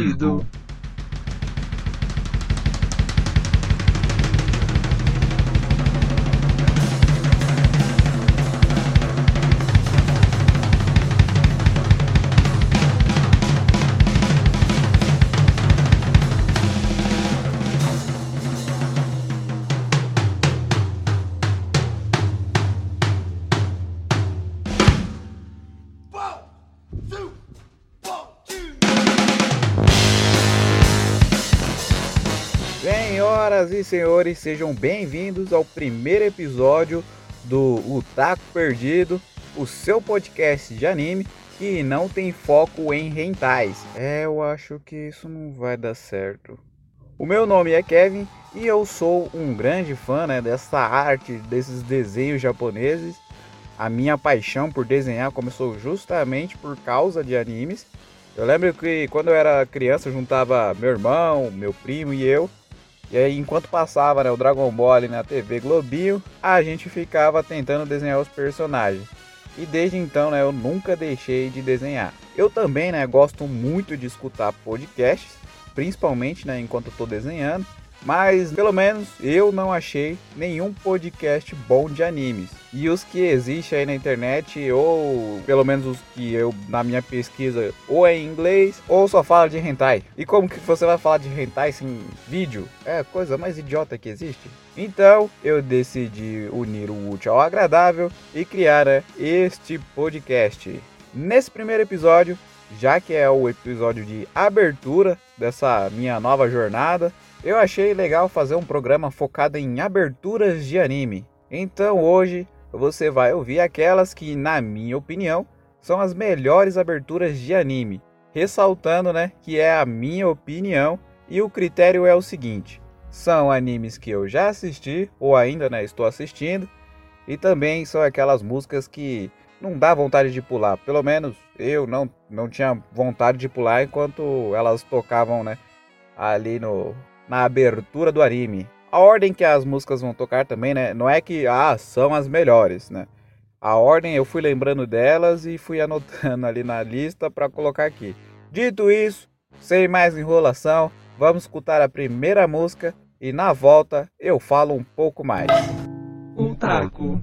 perdido. Senhores, sejam bem-vindos ao primeiro episódio do O Taco Perdido, o seu podcast de anime que não tem foco em rentais. É, eu acho que isso não vai dar certo. O meu nome é Kevin e eu sou um grande fã né, dessa arte, desses desenhos japoneses. A minha paixão por desenhar começou justamente por causa de animes. Eu lembro que quando eu era criança eu juntava meu irmão, meu primo e eu e aí, enquanto passava né, o Dragon Ball na TV Globinho, a gente ficava tentando desenhar os personagens. E desde então, né, eu nunca deixei de desenhar. Eu também, né, gosto muito de escutar podcasts, principalmente, né, enquanto estou desenhando. Mas pelo menos eu não achei nenhum podcast bom de animes. E os que existem aí na internet, ou pelo menos os que eu na minha pesquisa, ou é em inglês, ou só fala de hentai. E como que você vai falar de hentai sem vídeo? É a coisa mais idiota que existe. Então eu decidi unir o útil ao agradável e criar né, este podcast. Nesse primeiro episódio, já que é o episódio de abertura dessa minha nova jornada, eu achei legal fazer um programa focado em aberturas de anime. Então hoje você vai ouvir aquelas que, na minha opinião, são as melhores aberturas de anime. Ressaltando, né, que é a minha opinião e o critério é o seguinte: são animes que eu já assisti ou ainda né, estou assistindo, e também são aquelas músicas que não dá vontade de pular. Pelo menos eu não, não tinha vontade de pular enquanto elas tocavam, né, ali no, na abertura do anime. A ordem que as músicas vão tocar também, né? Não é que ah, são as melhores, né? A ordem eu fui lembrando delas e fui anotando ali na lista para colocar aqui. Dito isso, sem mais enrolação, vamos escutar a primeira música e na volta eu falo um pouco mais. Um taco.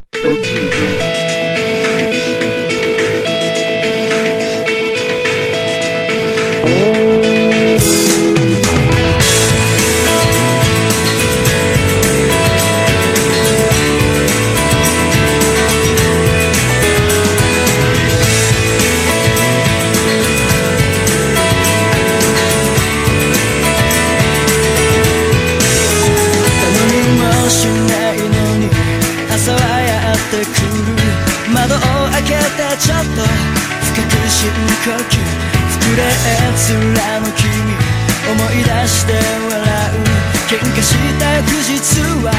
深く深呼吸膨れ貫き君思い出して笑う喧嘩した翌日は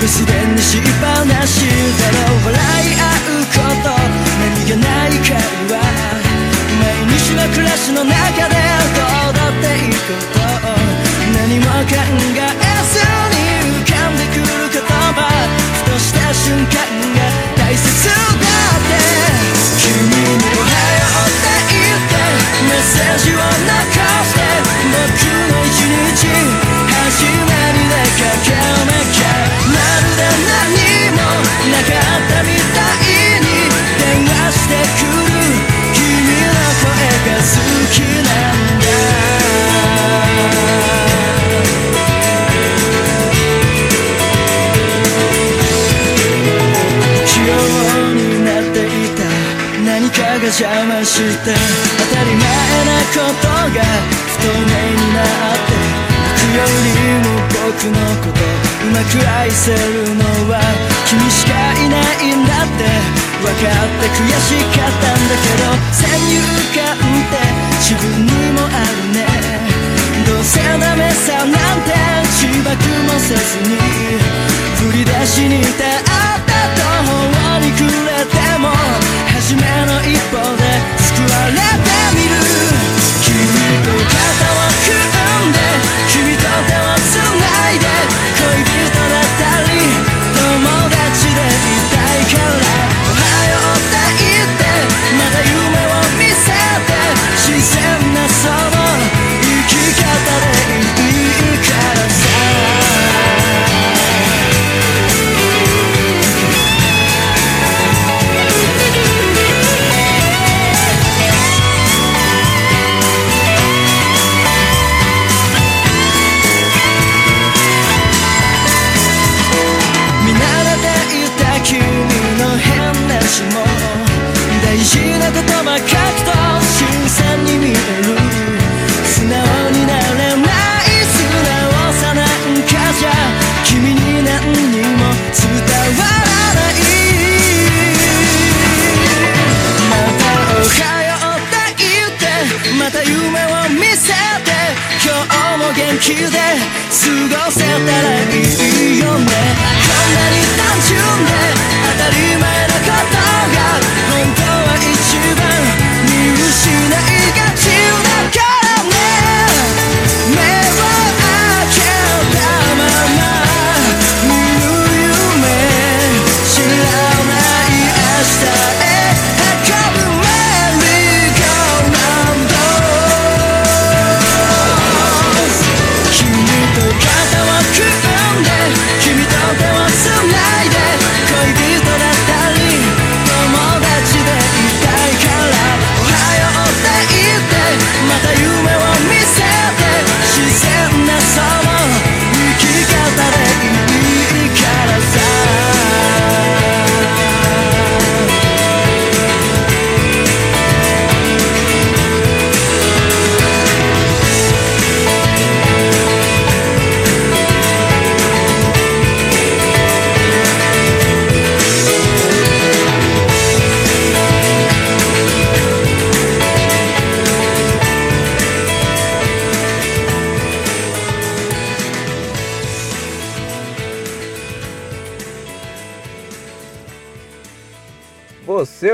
留守電にしっぱなしだろう笑い合うこと何がないかは毎日の暮らしの中で踊っていくこと。何も考えずに浮かんでくるふとした瞬間が大切だって。君におはようって言ってメッセージを残して僕の一日始まりで駆け抜けまるで何もなかった。 있을 때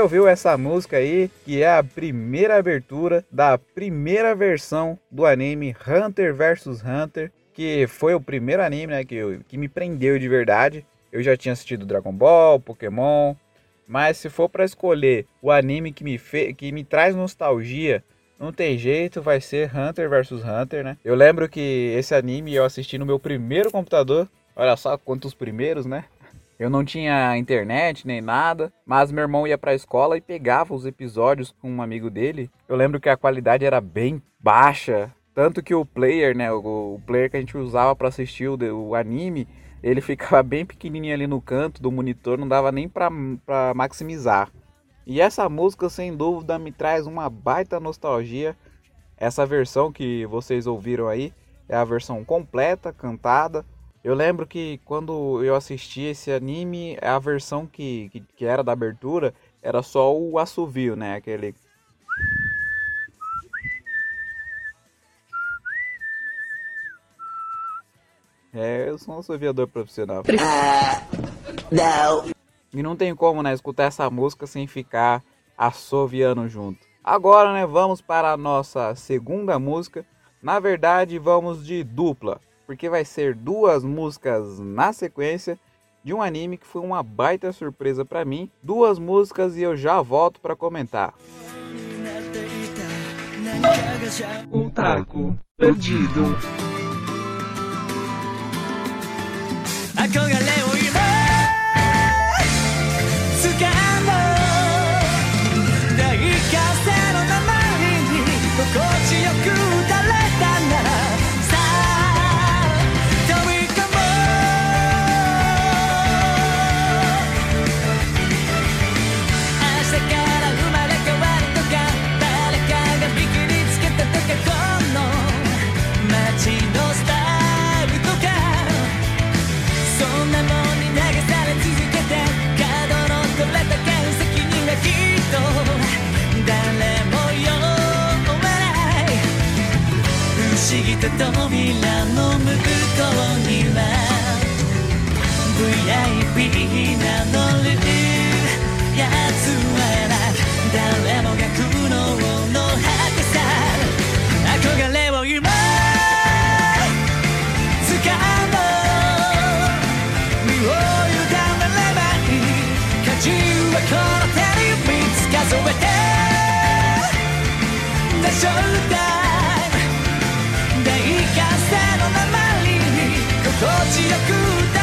ouviu essa música aí, que é a primeira abertura da primeira versão do anime Hunter vs Hunter, que foi o primeiro anime né, que, eu- que me prendeu de verdade. Eu já tinha assistido Dragon Ball, Pokémon, mas se for para escolher o anime que me, fe... que me traz nostalgia, não tem jeito, vai ser Hunter vs Hunter, né? Eu lembro que esse anime eu assisti no meu primeiro computador. Olha só quantos primeiros, né? Eu não tinha internet nem nada, mas meu irmão ia pra escola e pegava os episódios com um amigo dele. Eu lembro que a qualidade era bem baixa, tanto que o player, né, o, player que a gente usava pra assistir o, o anime, ele ficava bem pequenininho ali no canto do monitor, não dava nem pra maximizar. E essa música, sem dúvida, me traz uma baita nostalgia. Essa versão que vocês ouviram aí é a versão completa, cantada. Eu lembro que quando eu assisti esse anime, a versão que, que, que era da abertura era só o assovio, né? Aquele. É, eu sou um assoviador profissional. Não. E não tem como, né, escutar essa música sem ficar assoviando junto. Agora, né, vamos para a nossa segunda música. Na verdade, vamos de dupla, porque vai ser duas músicas na sequência de um anime que foi uma baita surpresa para mim. Duas músicas e eu já volto para comentar. Otaku perdido. 思議と扉の向こうには VIP 名乗るやつはな誰もが苦悩の果てさ憧れを今掴んだ身を委ねればいい価値はこの手に3つ数えて The Showtime どじなくて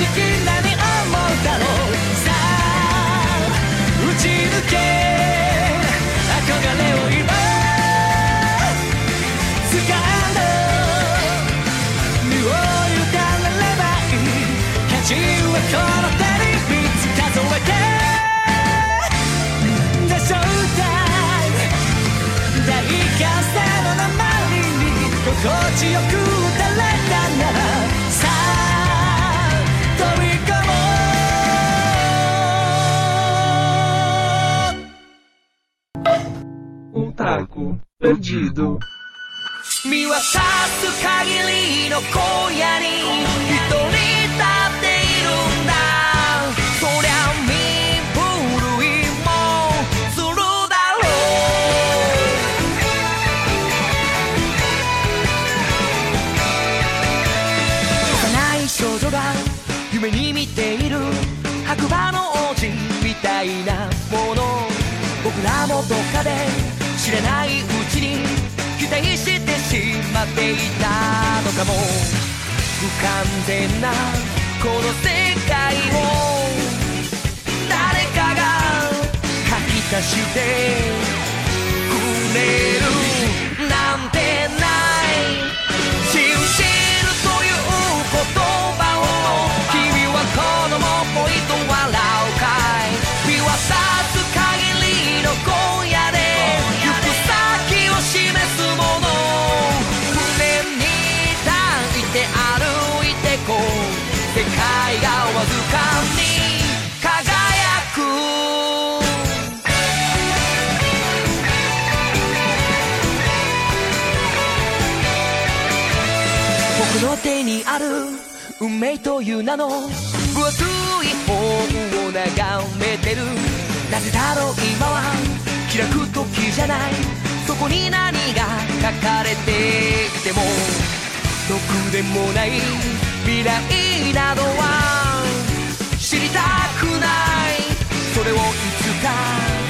しき何思うだろうさあ打ち抜け憧れを今掴んだ身を委ねればいい価値はこの手に3つ数えて The Showtime 大歓声の周りに心地よく身は指す限りの小屋に一人立っているんだ。そりゃ身震いもするだろう。幼い少女が夢に見ている。白馬の王子みたいなもの。僕らもどっかで知れない待してしまっていたのかも。不完全なこの世界を。誰かが書き足してくれる。ある運命という名の分厚い本を眺めてる。なぜだろう今は開く時じゃない。そこに何が書かれていてもろくでもない未来などは知りたくない。それをいつか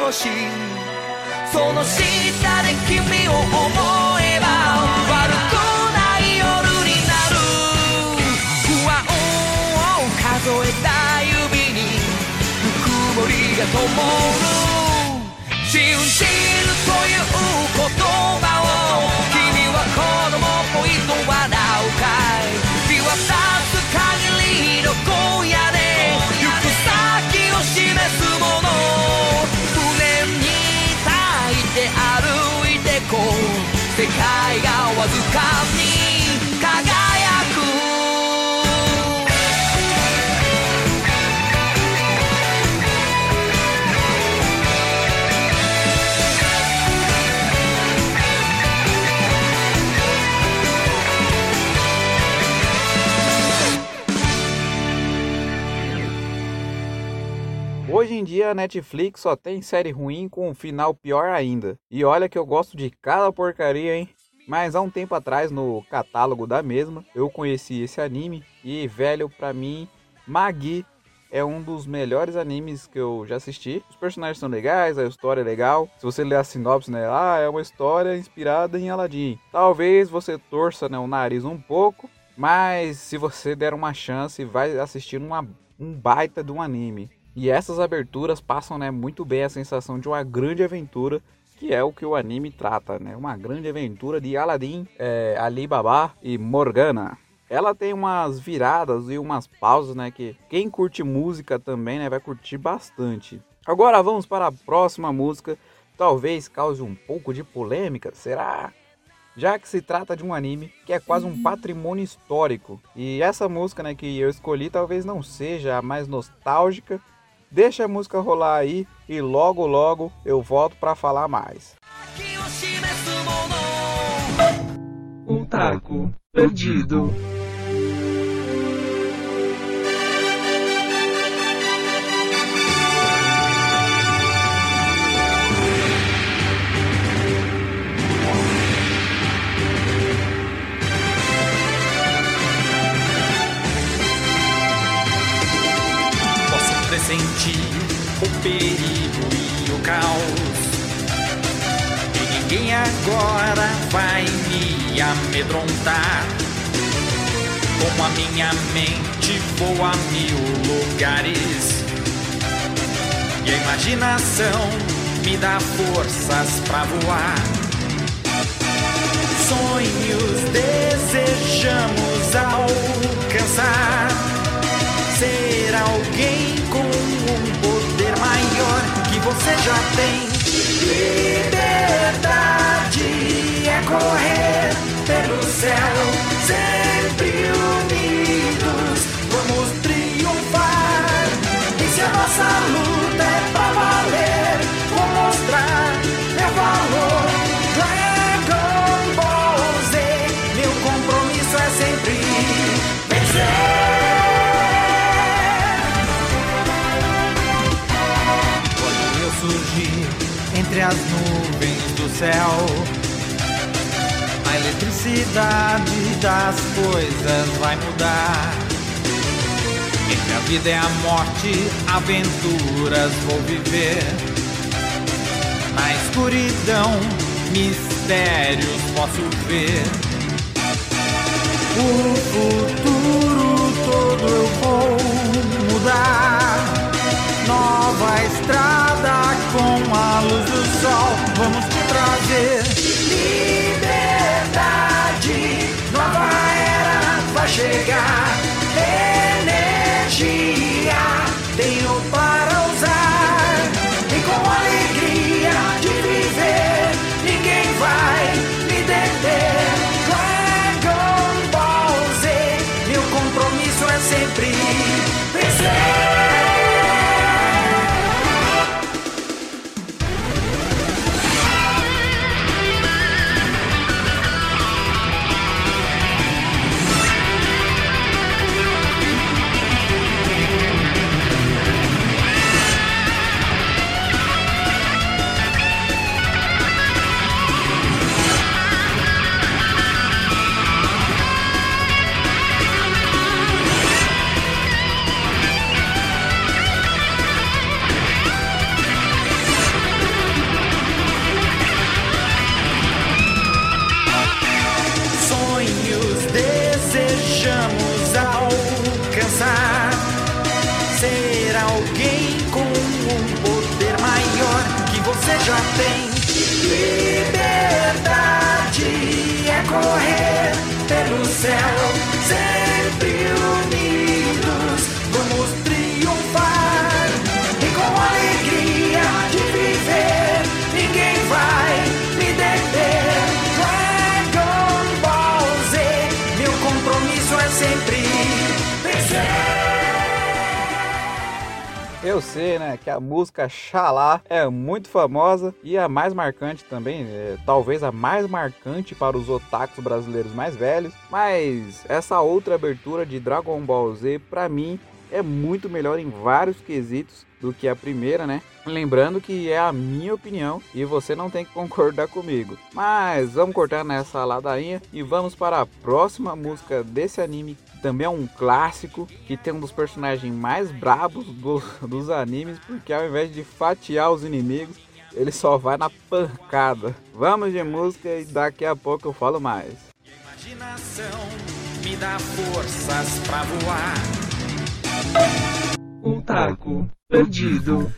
その下で君を思えば悪くない夜になる不安を数えた指にぬくもりが灯る。信じるという em dia a Netflix só tem série ruim com um final pior ainda. E olha que eu gosto de cada porcaria, hein? Mas há um tempo atrás, no catálogo da mesma, eu conheci esse anime e, velho, pra mim, Magi é um dos melhores animes que eu já assisti. Os personagens são legais, a história é legal. Se você ler a sinopse, né, ah, é uma história inspirada em Aladdin. Talvez você torça né, o nariz um pouco, mas se você der uma chance, vai assistir uma, um baita de um anime. E essas aberturas passam né, muito bem a sensação de uma grande aventura que é o que o anime trata, né? Uma grande aventura de Aladdin, é, Alibaba e Morgana. Ela tem umas viradas e umas pausas, né? Que quem curte música também, né? Vai curtir bastante. Agora vamos para a próxima música. Talvez cause um pouco de polêmica, será? Já que se trata de um anime que é quase um patrimônio histórico. E essa música, né, que eu escolhi talvez não seja a mais nostálgica. Deixa a música rolar aí e logo logo eu volto para falar mais. Um taco perdido. Pressentir o perigo e o caos. E ninguém agora vai me amedrontar. Com a minha mente vou a mil lugares. E a imaginação me dá forças pra voar. Sonhos desejamos alcançar ser alguém você já tem. Liberdade é correr pelo céu, sempre unidos as nuvens do céu, a eletricidade das coisas vai mudar. Entre a vida e a morte, aventuras vou viver. Na escuridão, mistérios posso ver. O futuro todo eu vou mudar. Nova estrada com a luz sol, vamos te trazer liberdade. Nova era vai chegar. Energia tenho para usar e com alegria de viver ninguém vai me deter. Dragon Ball Z, meu compromisso é sempre música Xalá é muito famosa e a mais marcante também, é, talvez a mais marcante para os otakus brasileiros mais velhos, mas essa outra abertura de Dragon Ball Z, pra mim, é muito melhor em vários quesitos do que a primeira, né? Lembrando que é a minha opinião e você não tem que concordar comigo. Mas vamos cortar nessa ladainha e vamos para a próxima música desse anime, também é um clássico, que tem um dos personagens mais brabos do- dos animes, porque ao invés de fatiar os inimigos, ele só vai na pancada. Vamos de música e daqui a pouco eu falo mais. Imaginação me dá forças pra voar. O taco perdido.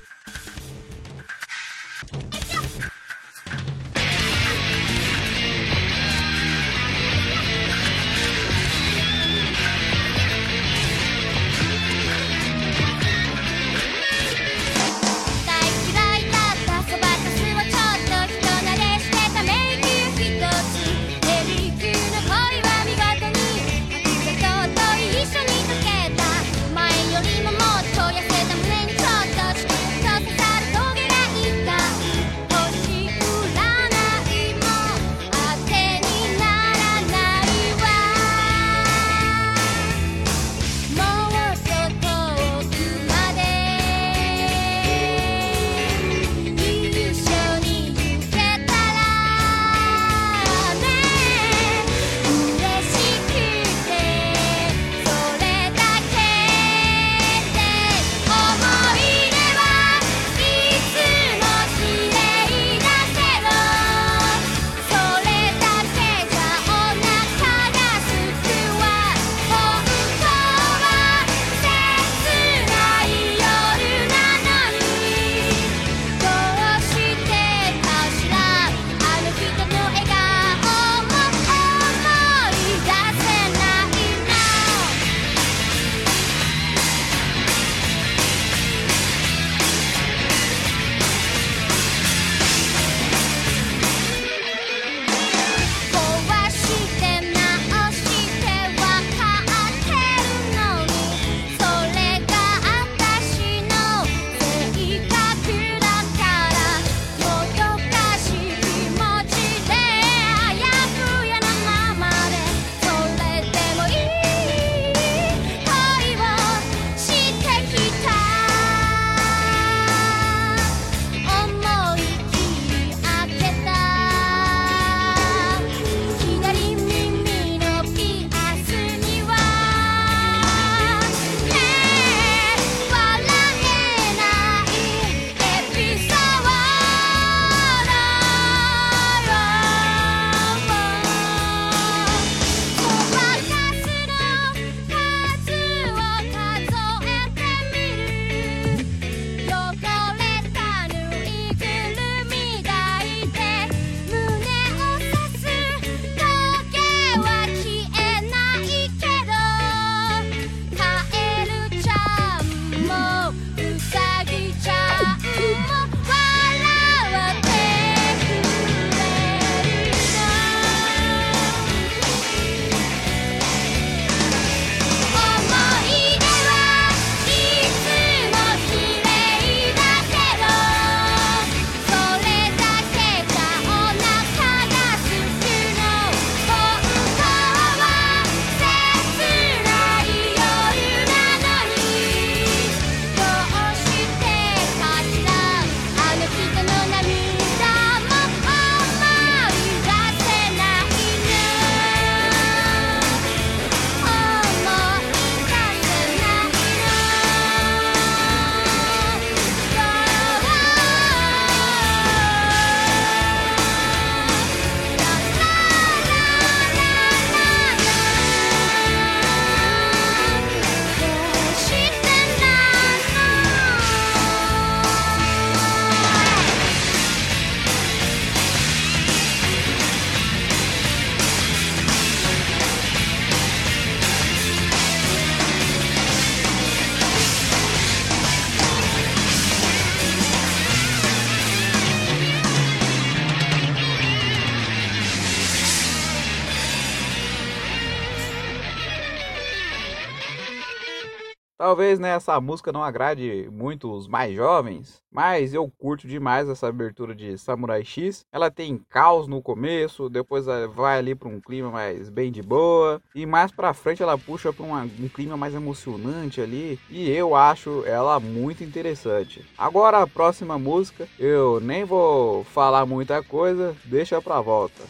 Talvez né, essa música não agrade muito os mais jovens, mas eu curto demais essa abertura de Samurai X. Ela tem caos no começo, depois vai ali para um clima mais bem de boa, e mais para frente ela puxa para um clima mais emocionante ali, e eu acho ela muito interessante. Agora a próxima música, eu nem vou falar muita coisa, deixa para volta.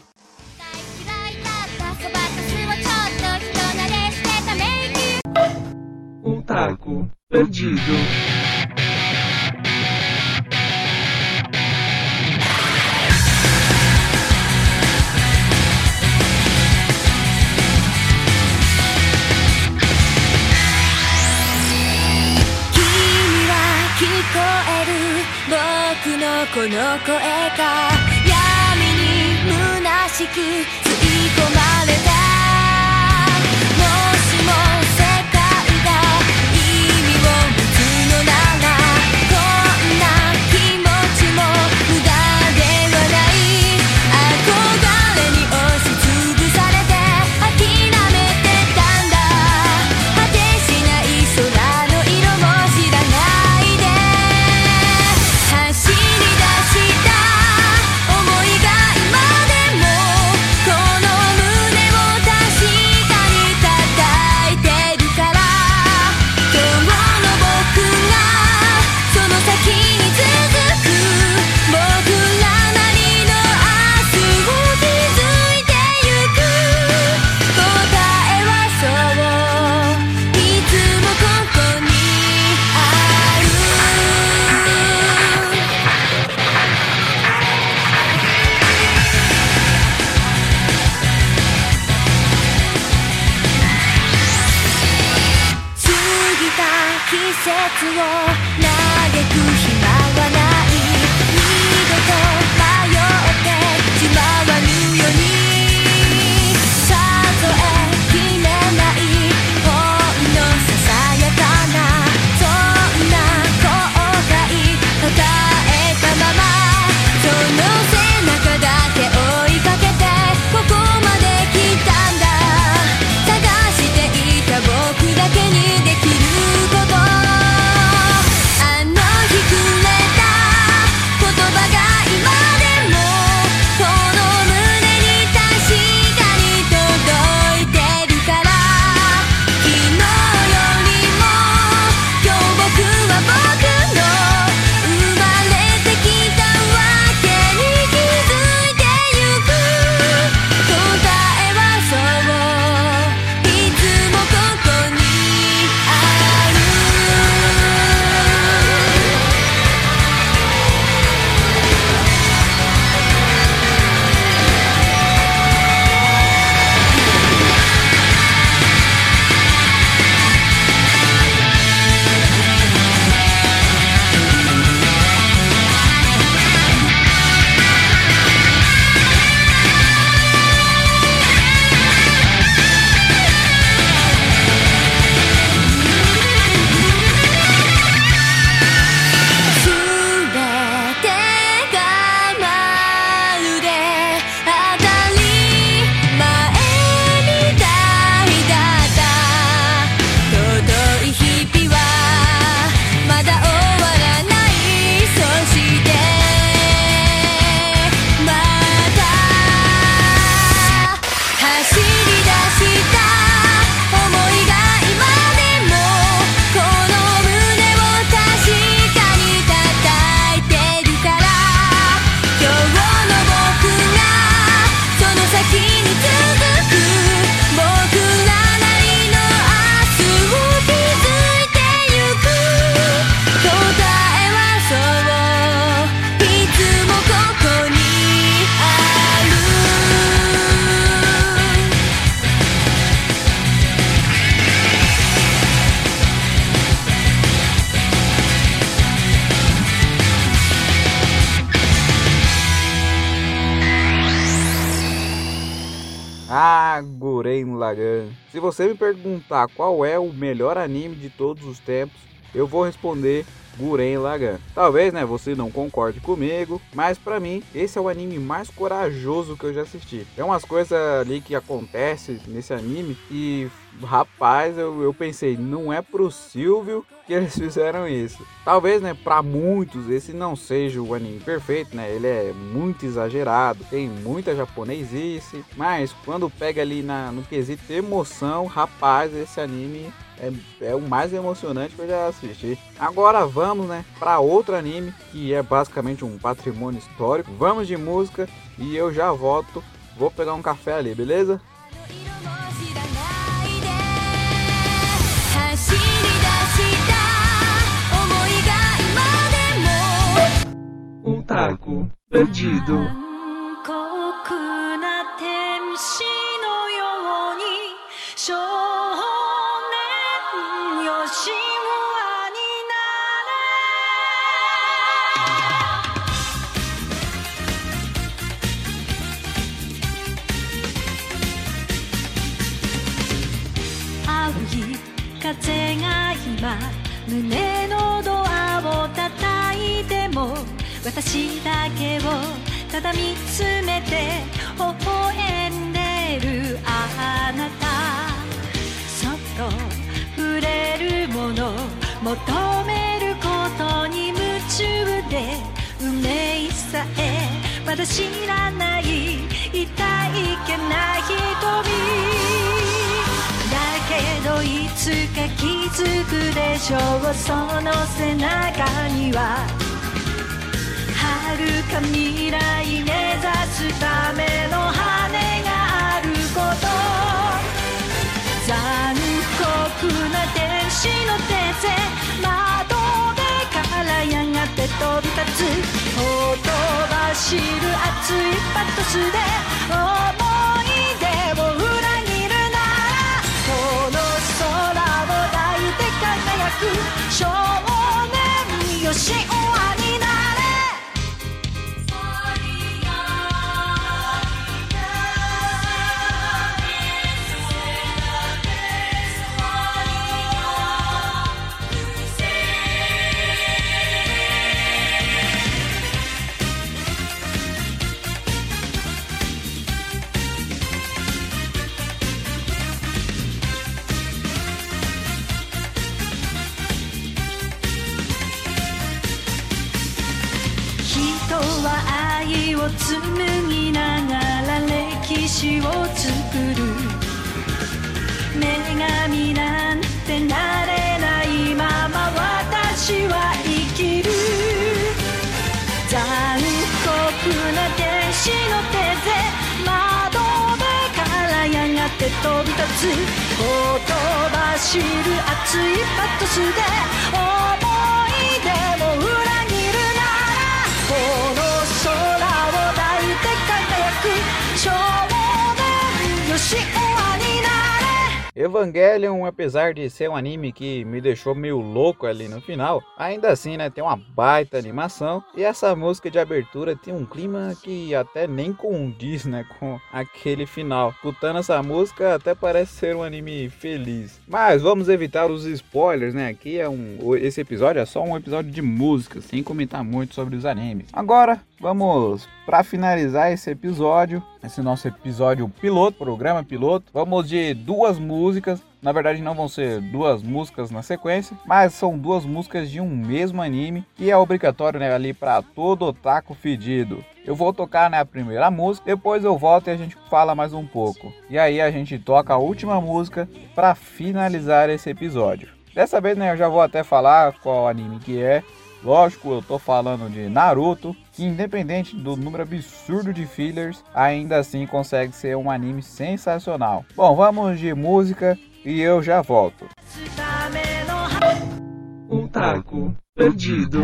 taco perdido. 僕のこの声が闇に虚しく吸い込まれた você me perguntar qual é o melhor anime de todos os tempos, eu vou responder Guren Lagann. Talvez, né, você não concorde comigo, mas para mim esse é o anime mais corajoso que eu já assisti. É umas coisas ali que acontece nesse anime e rapaz, eu, eu pensei, não é pro Silvio que eles fizeram isso. Talvez, né, para muitos esse não seja o anime perfeito, né? Ele é muito exagerado, tem muita japonesice, mas quando pega ali na, no quesito emoção, rapaz, esse anime é, é o mais emocionante que eu já assisti. Agora vamos, né, para outro anime que é basicamente um patrimônio histórico. Vamos de música e eu já volto. Vou pegar um café ali, beleza? Otaku perdido. 胸のドアを叩いても私だけをただ見つめて微笑んでるあなた。そっと触れるもの求めることに夢中で運命さえ。まだ知らない痛いけないつか気づくでしょう。その背中には遥か未来目指すための羽があること残酷な天使の手勢窓辺からやがて飛び立つほとばしる熱いパトスで思い少年よし終わりばしる熱いパトスで Evangelion, apesar de ser um anime que me deixou meio louco ali no final, ainda assim, né, tem uma baita animação e essa música de abertura tem um clima que até nem condiz, né, com aquele final. Escutando essa música até parece ser um anime feliz. Mas vamos evitar os spoilers, né? Aqui é um esse episódio é só um episódio de música, sem comentar muito sobre os animes. Agora, vamos para finalizar esse episódio, esse nosso episódio piloto, programa piloto, vamos de duas músicas. Na verdade, não vão ser duas músicas na sequência, mas são duas músicas de um mesmo anime e é obrigatório né, ali para todo otaku fedido. Eu vou tocar né, a primeira música, depois eu volto e a gente fala mais um pouco. E aí a gente toca a última música para finalizar esse episódio. Dessa vez né, eu já vou até falar qual anime que é. Lógico, eu tô falando de Naruto, que independente do número absurdo de fillers, ainda assim consegue ser um anime sensacional. Bom, vamos de música e eu já volto. Um taco perdido.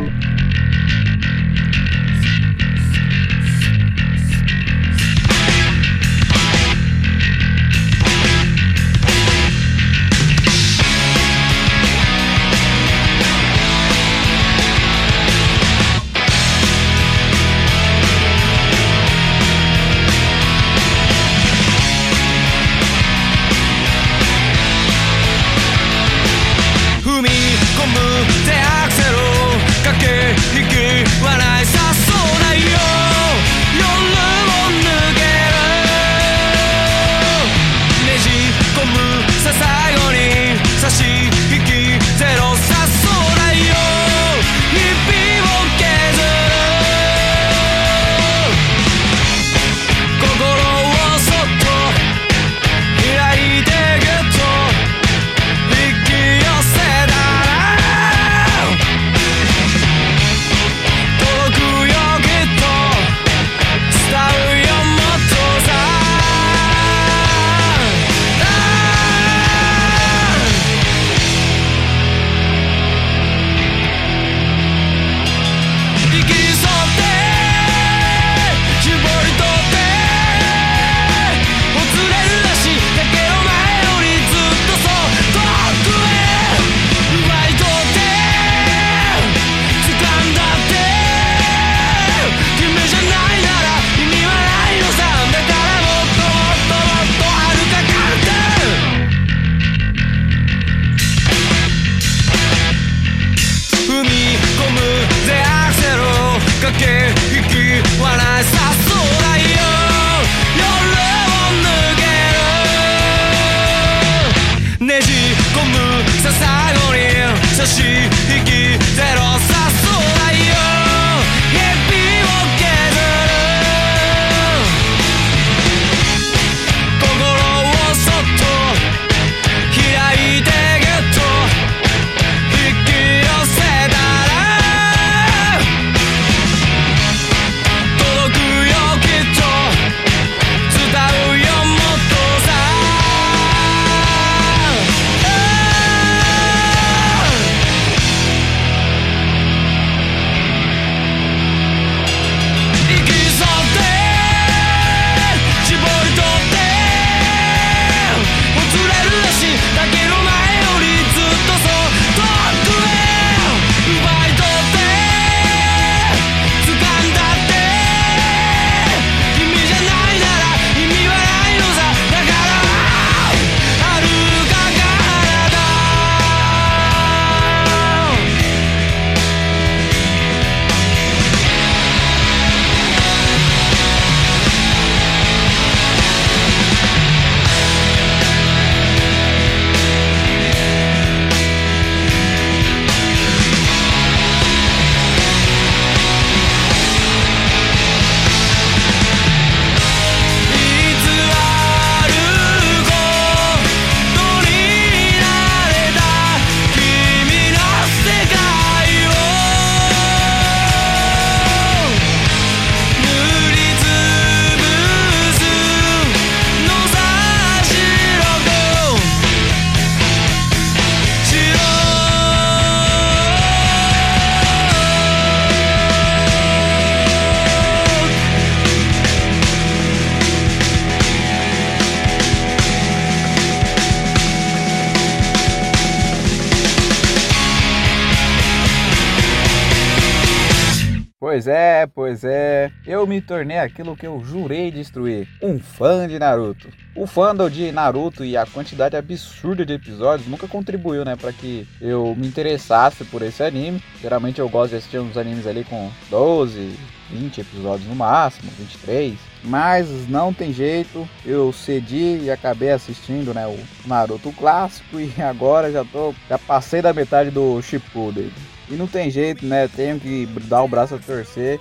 Pois é, pois é. Eu me tornei aquilo que eu jurei destruir: um fã de Naruto. O fandom de Naruto e a quantidade absurda de episódios nunca contribuiu, né, para que eu me interessasse por esse anime. Geralmente eu gosto de assistir uns animes ali com 12, 20 episódios no máximo, 23. Mas não tem jeito, eu cedi e acabei assistindo, né, o Naruto clássico e agora já tô, já passei da metade do Shippuden. E não tem jeito, né? Tenho que dar o braço a torcer.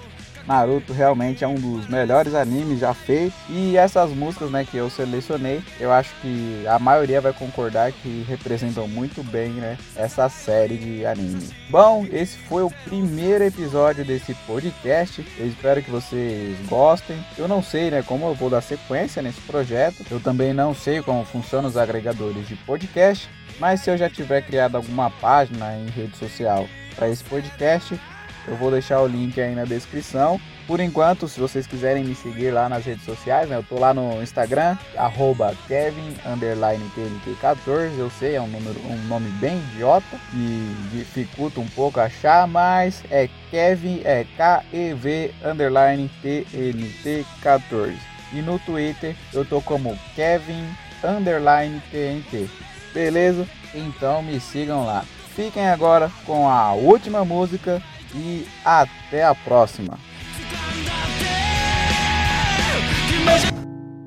Naruto realmente é um dos melhores animes já feitos. E essas músicas, né, que eu selecionei, eu acho que a maioria vai concordar que representam muito bem, né, essa série de anime. Bom, esse foi o primeiro episódio desse podcast. Eu espero que vocês gostem. Eu não sei, né, como eu vou dar sequência nesse projeto. Eu também não sei como funcionam os agregadores de podcast. Mas se eu já tiver criado alguma página em rede social para esse podcast, eu vou deixar o link aí na descrição. Por enquanto, se vocês quiserem me seguir lá nas redes sociais, né, eu tô lá no Instagram, arroba Kevin_TNT14. Eu sei, é um, número, um nome bem idiota e dificulta um pouco achar, mas é Kevin, é K-E-V underline TNT14. E no Twitter eu tô como Kevin underline TNT. Beleza? Então me sigam lá. Fiquem agora com a última música e até a próxima.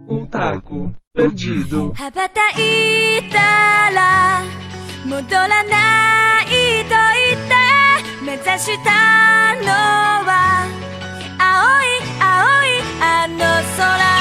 O taco perdido. 羽ばたいたら戻らないと言って目指したのは青い青いあの空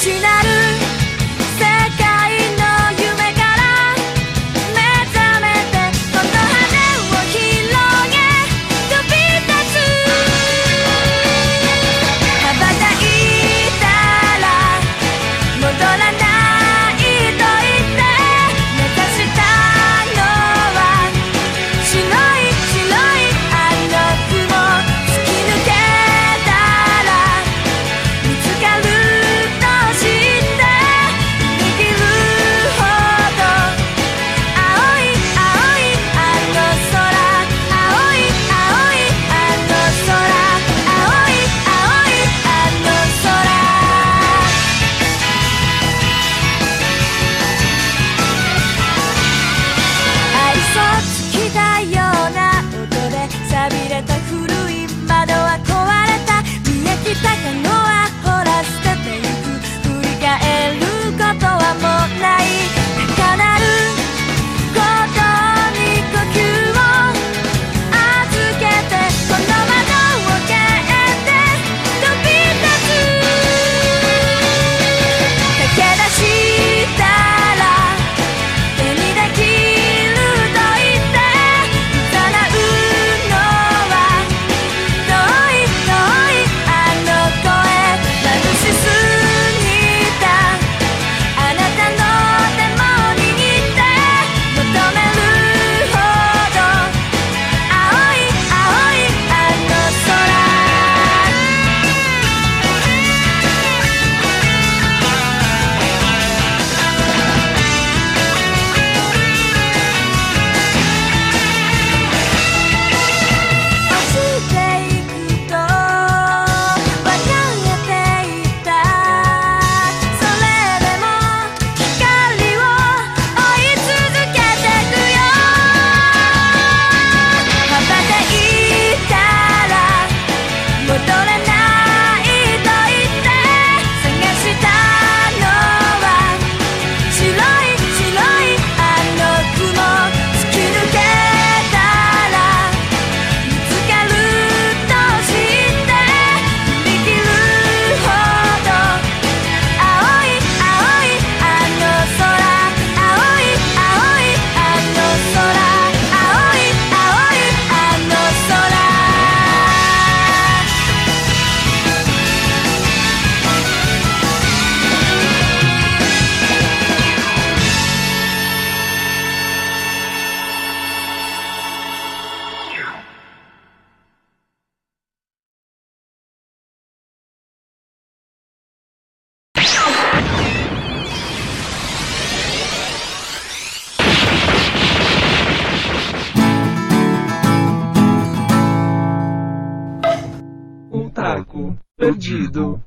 しなる。Perdido.